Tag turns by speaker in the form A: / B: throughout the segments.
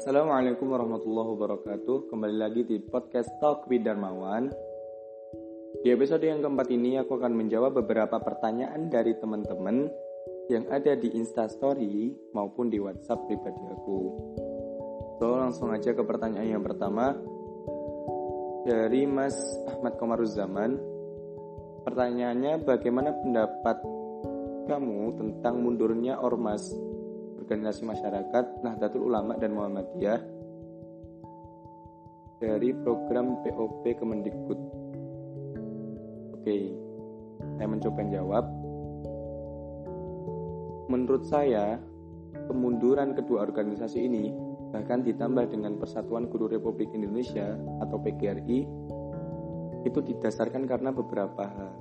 A: Assalamualaikum warahmatullahi wabarakatuh. Kembali lagi di podcast Talk with Darmawan. Di episode yang keempat ini aku akan menjawab beberapa pertanyaan dari teman-teman Yang ada di instastory maupun di whatsapp pribadi aku. So langsung aja ke pertanyaan yang pertama Dari Mas Ahmad Komaruzaman Pertanyaannya bagaimana pendapat kamu tentang mundurnya ormas organisasi masyarakat Nahdlatul Ulama dan Muhammadiyah dari program POP Kemendikbud. Oke, saya mencoba jawab. Menurut saya, kemunduran kedua organisasi ini bahkan ditambah dengan Persatuan Guru Republik Indonesia atau PGRI itu didasarkan karena beberapa hal.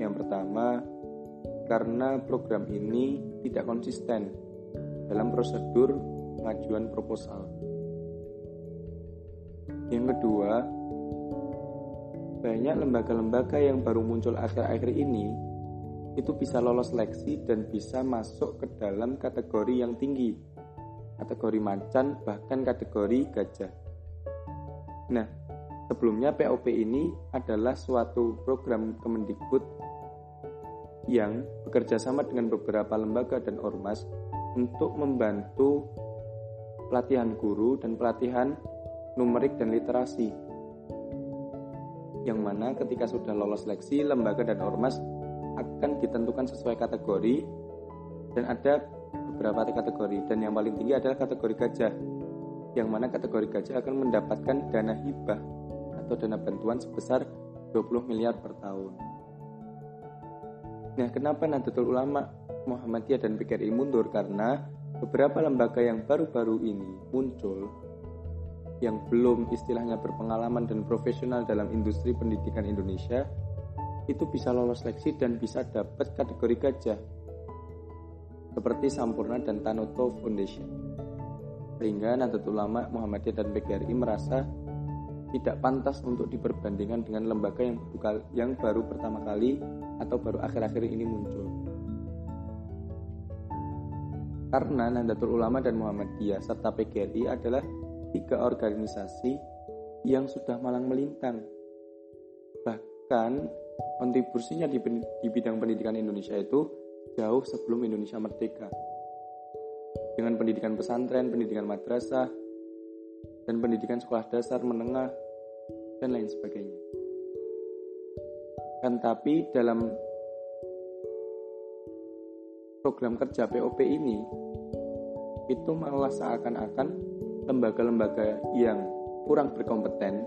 A: Yang pertama, karena program ini tidak konsisten dalam prosedur pengajuan proposal. Yang kedua, banyak lembaga-lembaga yang baru muncul akhir-akhir ini itu bisa lolos seleksi dan bisa masuk ke dalam kategori yang tinggi, kategori macan bahkan kategori gajah. Nah, sebelumnya POP ini adalah suatu program Kemendikbud yang bekerja sama dengan beberapa lembaga dan ormas untuk membantu pelatihan guru dan pelatihan numerik dan literasi. Yang mana ketika sudah lolos seleksi, lembaga dan ormas akan ditentukan sesuai kategori dan ada beberapa kategori dan yang paling tinggi adalah kategori gajah yang mana kategori gajah akan mendapatkan dana hibah atau dana bantuan sebesar 20 miliar per tahun. Nah, kenapa Nahdlatul Ulama Muhammadiyah dan PKRI mundur karena beberapa lembaga yang baru-baru ini muncul yang belum istilahnya berpengalaman dan profesional dalam industri pendidikan Indonesia itu bisa lolos seleksi dan bisa dapat kategori gajah seperti Sampurna dan Tanoto Foundation sehingga Nahdlatul Ulama Muhammadiyah dan PGRI merasa tidak pantas untuk diperbandingkan dengan lembaga yang baru, yang baru pertama kali atau baru akhir-akhir ini muncul. Karena Nahdlatul Ulama dan Muhammadiyah serta PGRI adalah tiga organisasi yang sudah malang melintang. Bahkan kontribusinya di, di bidang pendidikan Indonesia itu jauh sebelum Indonesia merdeka. Dengan pendidikan pesantren, pendidikan madrasah, dan pendidikan sekolah dasar menengah, dan lain sebagainya. Dan tapi dalam program kerja POP ini itu malah seakan-akan lembaga-lembaga yang kurang berkompeten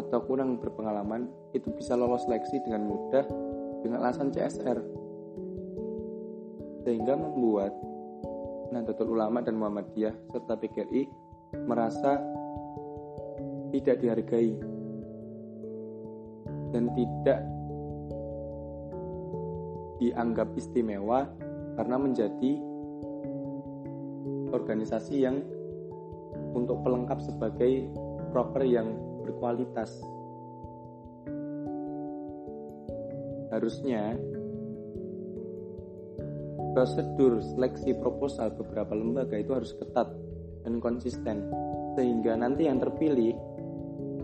A: atau kurang berpengalaman itu bisa lolos seleksi dengan mudah dengan alasan CSR sehingga membuat Nahdlatul Ulama dan Muhammadiyah serta PGRI merasa tidak dihargai dan tidak dianggap istimewa karena menjadi organisasi yang untuk pelengkap sebagai proper yang berkualitas. Harusnya prosedur seleksi proposal beberapa lembaga itu harus ketat dan konsisten sehingga nanti yang terpilih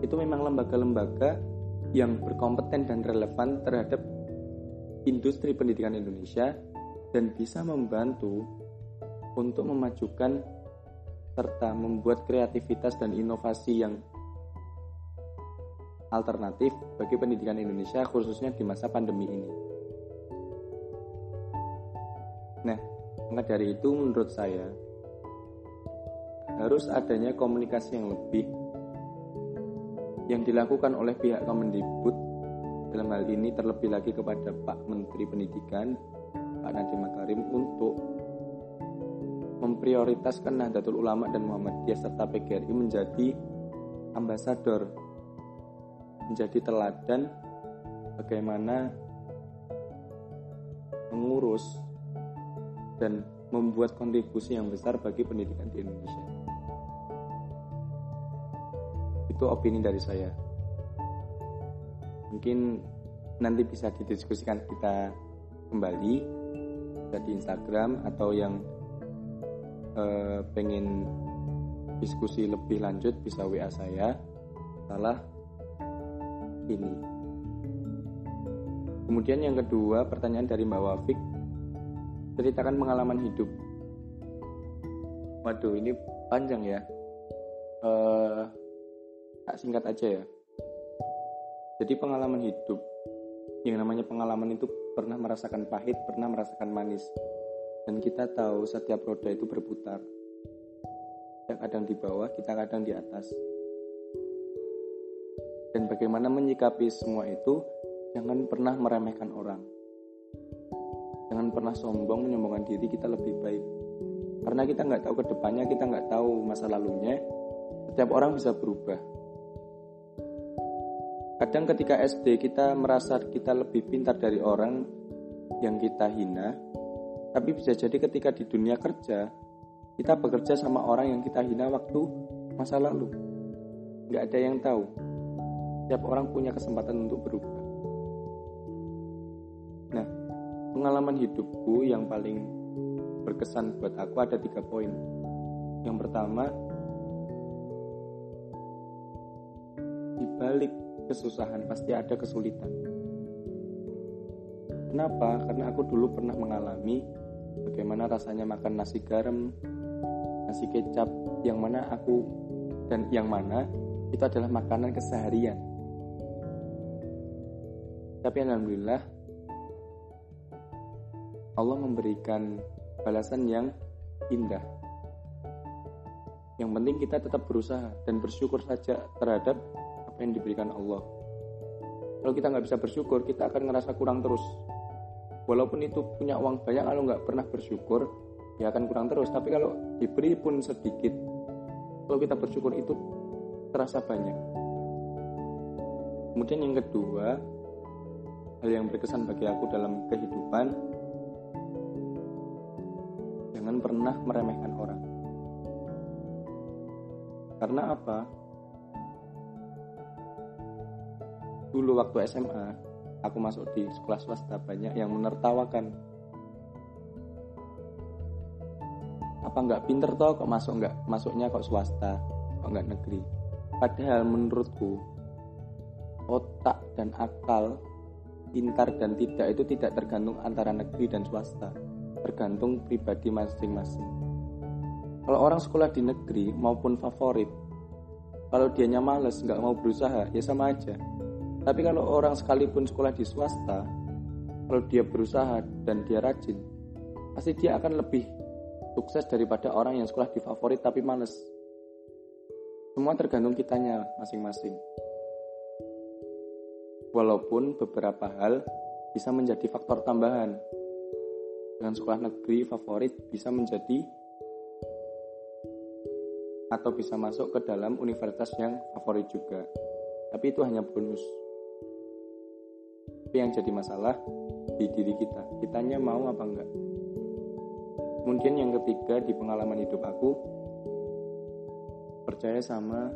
A: itu memang lembaga-lembaga yang berkompeten dan relevan terhadap industri pendidikan Indonesia dan bisa membantu untuk memajukan serta membuat kreativitas dan inovasi yang alternatif bagi pendidikan Indonesia khususnya di masa pandemi ini. Nah, maka dari itu menurut saya harus adanya komunikasi yang lebih yang dilakukan oleh pihak Kemendikbud dalam hal ini terlebih lagi kepada Pak Menteri Pendidikan Pak Nadiem Makarim untuk memprioritaskan Nahdlatul Ulama dan Muhammadiyah serta PGRI menjadi ambasador menjadi teladan bagaimana mengurus dan membuat kontribusi yang besar bagi pendidikan di Indonesia. Itu opini dari saya mungkin nanti bisa didiskusikan kita kembali bisa di Instagram atau yang uh, pengen diskusi lebih lanjut bisa WA saya salah ini. Kemudian yang kedua, pertanyaan dari Mbak Wafik, ceritakan pengalaman hidup. Waduh, ini panjang ya. Uh, tak singkat aja ya. Jadi pengalaman hidup, yang namanya pengalaman itu pernah merasakan pahit, pernah merasakan manis. Dan kita tahu setiap roda itu berputar. Kita kadang di bawah, kita kadang di atas dan bagaimana menyikapi semua itu jangan pernah meremehkan orang jangan pernah sombong menyombongkan diri kita lebih baik karena kita nggak tahu ke depannya kita nggak tahu masa lalunya setiap orang bisa berubah kadang ketika SD kita merasa kita lebih pintar dari orang yang kita hina tapi bisa jadi ketika di dunia kerja kita bekerja sama orang yang kita hina waktu masa lalu nggak ada yang tahu setiap orang punya kesempatan untuk berubah. Nah, pengalaman hidupku yang paling berkesan buat aku ada tiga poin. Yang pertama, di balik kesusahan pasti ada kesulitan. Kenapa? Karena aku dulu pernah mengalami bagaimana rasanya makan nasi garam, nasi kecap, yang mana aku dan yang mana itu adalah makanan keseharian. Tapi alhamdulillah Allah memberikan balasan yang indah. Yang penting kita tetap berusaha dan bersyukur saja terhadap apa yang diberikan Allah. Kalau kita nggak bisa bersyukur, kita akan ngerasa kurang terus. Walaupun itu punya uang banyak, kalau nggak pernah bersyukur, ya akan kurang terus. Tapi kalau diberi pun sedikit, kalau kita bersyukur itu terasa banyak. Kemudian yang kedua, hal yang berkesan bagi aku dalam kehidupan jangan pernah meremehkan orang karena apa dulu waktu SMA aku masuk di sekolah swasta banyak yang menertawakan apa nggak pinter toh kok masuk nggak masuknya kok swasta kok nggak negeri padahal menurutku otak dan akal pintar dan tidak itu tidak tergantung antara negeri dan swasta, tergantung pribadi masing-masing. Kalau orang sekolah di negeri maupun favorit, kalau dianya males nggak mau berusaha ya sama aja. Tapi kalau orang sekalipun sekolah di swasta, kalau dia berusaha dan dia rajin, pasti dia akan lebih sukses daripada orang yang sekolah di favorit tapi males. Semua tergantung kitanya masing-masing walaupun beberapa hal bisa menjadi faktor tambahan. Dengan sekolah negeri favorit bisa menjadi atau bisa masuk ke dalam universitas yang favorit juga. Tapi itu hanya bonus. Tapi yang jadi masalah di diri kita. Kitanya mau apa enggak? Kemudian yang ketiga di pengalaman hidup aku percaya sama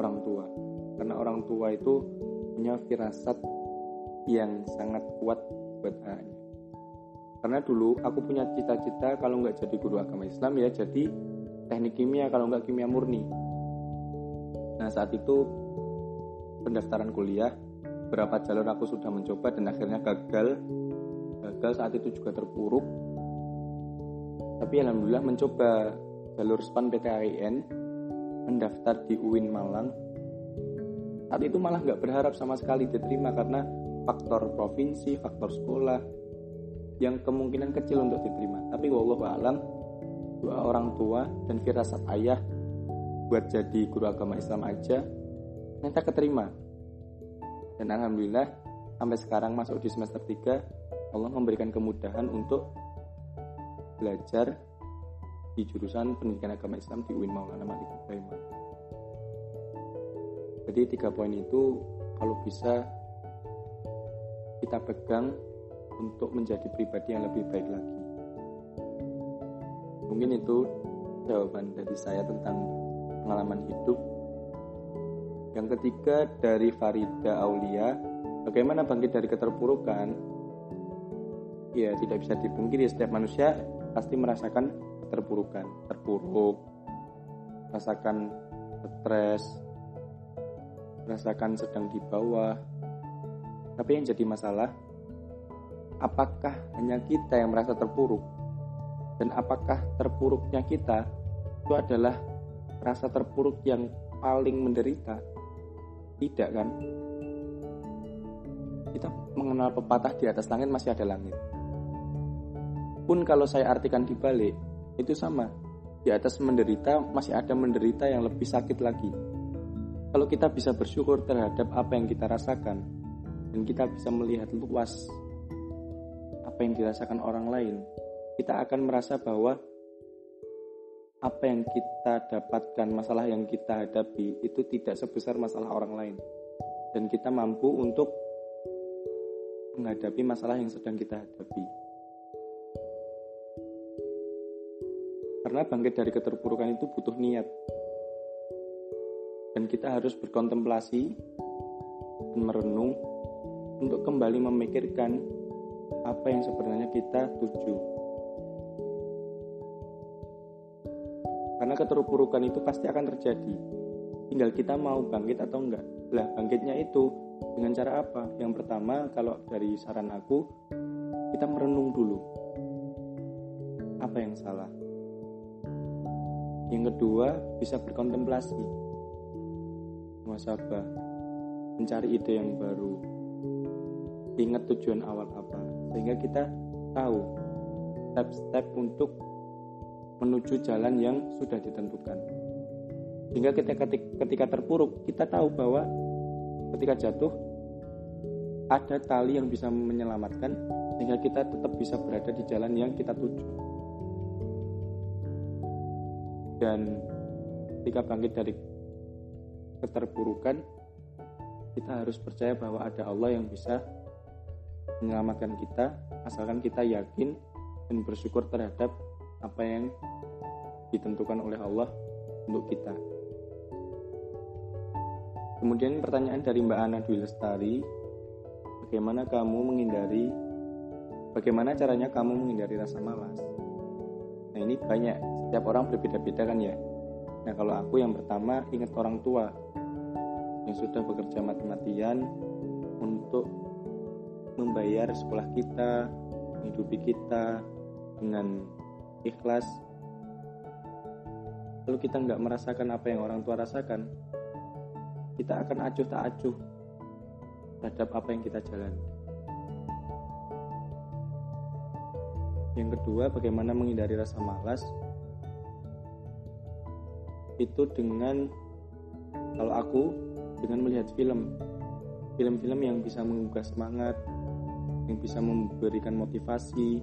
A: orang tua karena orang tua itu punya firasat yang sangat kuat buat anaknya karena dulu aku punya cita-cita kalau nggak jadi guru agama Islam ya jadi teknik kimia kalau nggak kimia murni nah saat itu pendaftaran kuliah berapa jalur aku sudah mencoba dan akhirnya gagal gagal saat itu juga terpuruk tapi alhamdulillah mencoba jalur SPAN PTAIN mendaftar di UIN Malang saat itu malah nggak berharap sama sekali diterima karena faktor provinsi, faktor sekolah yang kemungkinan kecil untuk diterima. Tapi wallahu alam dua orang tua dan firasat ayah buat jadi guru agama Islam aja ternyata keterima. Dan alhamdulillah sampai sekarang masuk di semester 3 Allah memberikan kemudahan untuk belajar di jurusan pendidikan agama Islam di UIN Maulana Malik Ibrahim. Jadi tiga poin itu kalau bisa kita pegang untuk menjadi pribadi yang lebih baik lagi. Mungkin itu jawaban dari saya tentang pengalaman hidup. Yang ketiga dari Farida Aulia, bagaimana bangkit dari keterpurukan? Ya, tidak bisa dipungkiri setiap manusia pasti merasakan keterpurukan, terpuruk, rasakan stres, rasakan sedang di bawah. Tapi yang jadi masalah, apakah hanya kita yang merasa terpuruk? Dan apakah terpuruknya kita itu adalah rasa terpuruk yang paling menderita? Tidak kan? Kita mengenal pepatah di atas langit masih ada langit. Pun kalau saya artikan di balik, itu sama. Di atas menderita masih ada menderita yang lebih sakit lagi. Kalau kita bisa bersyukur terhadap apa yang kita rasakan dan kita bisa melihat luas apa yang dirasakan orang lain, kita akan merasa bahwa apa yang kita dapatkan, masalah yang kita hadapi itu tidak sebesar masalah orang lain. Dan kita mampu untuk menghadapi masalah yang sedang kita hadapi. Karena bangkit dari keterpurukan itu butuh niat. Dan kita harus berkontemplasi dan merenung untuk kembali memikirkan apa yang sebenarnya kita tuju. Karena keterpurukan itu pasti akan terjadi. Tinggal kita mau bangkit atau enggak. Lah, bangkitnya itu dengan cara apa? Yang pertama, kalau dari saran aku, kita merenung dulu. Apa yang salah? Yang kedua, bisa berkontemplasi, muasabah, mencari ide yang baru, ingat tujuan awal apa, sehingga kita tahu step-step untuk menuju jalan yang sudah ditentukan. Sehingga ketika, ketika terpuruk, kita tahu bahwa ketika jatuh ada tali yang bisa menyelamatkan sehingga kita tetap bisa berada di jalan yang kita tuju dan ketika bangkit dari keterpurukan kita harus percaya bahwa ada Allah yang bisa menyelamatkan kita asalkan kita yakin dan bersyukur terhadap apa yang ditentukan oleh Allah untuk kita. Kemudian pertanyaan dari Mbak Ana Dwi Lestari, bagaimana kamu menghindari bagaimana caranya kamu menghindari rasa malas? Nah, ini banyak setiap orang berbeda-beda kan ya nah kalau aku yang pertama ingat orang tua yang sudah bekerja mati-matian untuk membayar sekolah kita menghidupi kita dengan ikhlas. Lalu kita nggak merasakan apa yang orang tua rasakan kita akan acuh tak acuh terhadap apa yang kita jalani yang kedua bagaimana menghindari rasa malas? Itu dengan kalau aku dengan melihat film. Film-film yang bisa menggugah semangat yang bisa memberikan motivasi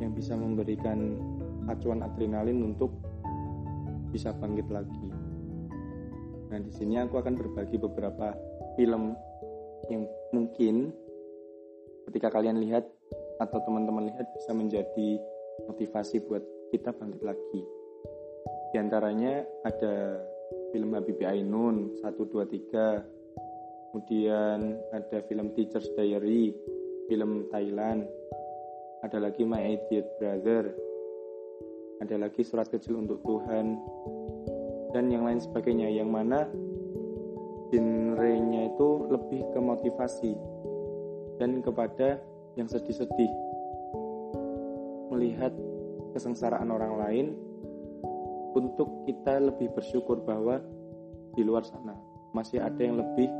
A: yang bisa memberikan acuan adrenalin untuk bisa bangkit lagi. Nah, di sini aku akan berbagi beberapa film yang mungkin ketika kalian lihat atau teman-teman lihat bisa menjadi motivasi buat kita bangkit lagi. Di antaranya ada film Habibie Ainun 1 2 3. Kemudian ada film Teacher's Diary, film Thailand. Ada lagi My Idiot Brother. Ada lagi Surat Kecil untuk Tuhan. Dan yang lain sebagainya. Yang mana genrenya itu lebih ke motivasi dan kepada yang sedih-sedih. Melihat kesengsaraan orang lain untuk kita lebih bersyukur bahwa di luar sana masih ada yang lebih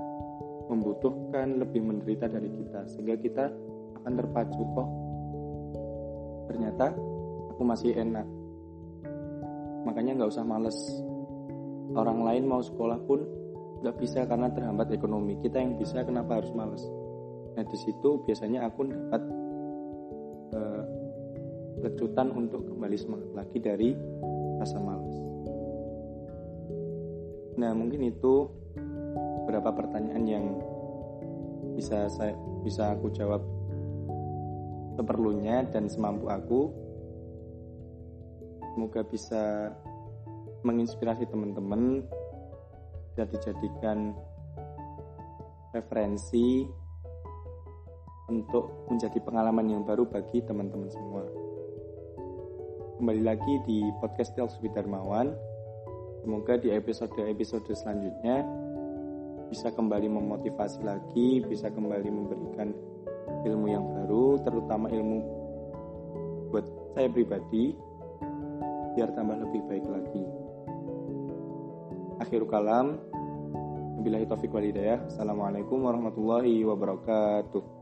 A: membutuhkan, lebih menderita dari kita. Sehingga kita akan terpacu kok ternyata aku masih enak. Makanya nggak usah males. Orang lain mau sekolah pun nggak bisa karena terhambat ekonomi. Kita yang bisa kenapa harus males? Nah di situ biasanya aku dapat lecutan untuk kembali semangat lagi dari rasa malas. Nah, mungkin itu beberapa pertanyaan yang bisa saya bisa aku jawab seperlunya dan semampu aku. Semoga bisa menginspirasi teman-teman dan dijadikan referensi untuk menjadi pengalaman yang baru bagi teman-teman semua. kembali lagi di podcast with Darmawan. Semoga di episode-episode selanjutnya bisa kembali memotivasi lagi, bisa kembali memberikan ilmu yang baru, terutama ilmu buat saya pribadi, biar tambah lebih baik lagi. Akhirul kalam, Wabillahi taufiq walidayah. Assalamualaikum warahmatullahi wabarakatuh.